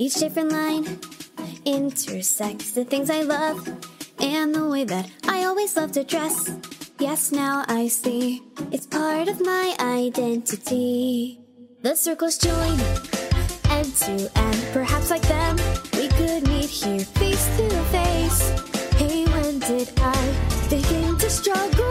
Each different line intersects the things I love and the way that I always love to dress. Yes, now I see it's part of my identity. The circles join end to end, perhaps like them, we could meet here face to face. Hey, when did I begin to struggle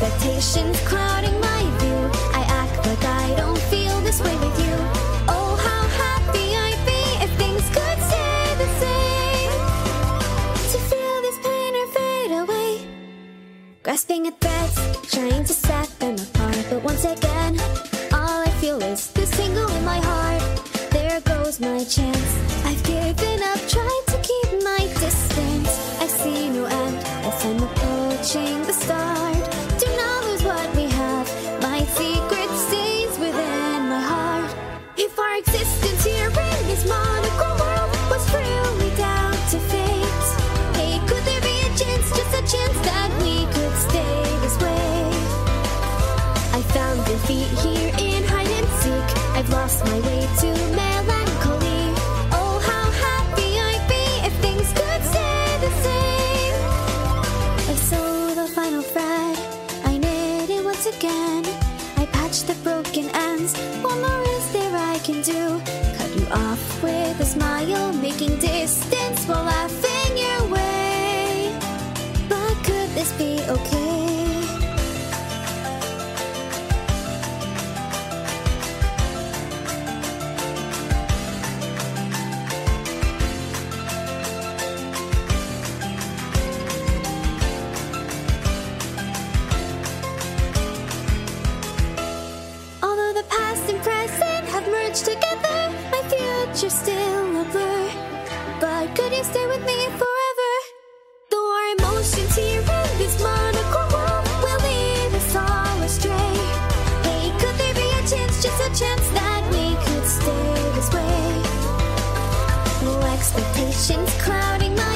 expectations my view. I act I don't feel this way with you. Oh, how happy I'd be if things could stay the same. To feel this pain or fade away. Grasping at threads, trying to set them apart. But once again, feel is this tingle in my heart. There goes my chance. I've given up, trying to keep my distance. I see no end as I'm approaching the start. Lost my way to melancholy. Oh, how happy I'd be if things could stay the same. I the final thread. I once again. I the broken ends. More is there I can do? Cut you off with a smile, making distance while laughing your way. But could this be okay? Future's still a blur. But could you stay with me forever? Though our emotions here in this monochrome world will lead us all astray. Hey, could there be a chance, just a chance that we could stay this way? No expectations clouding my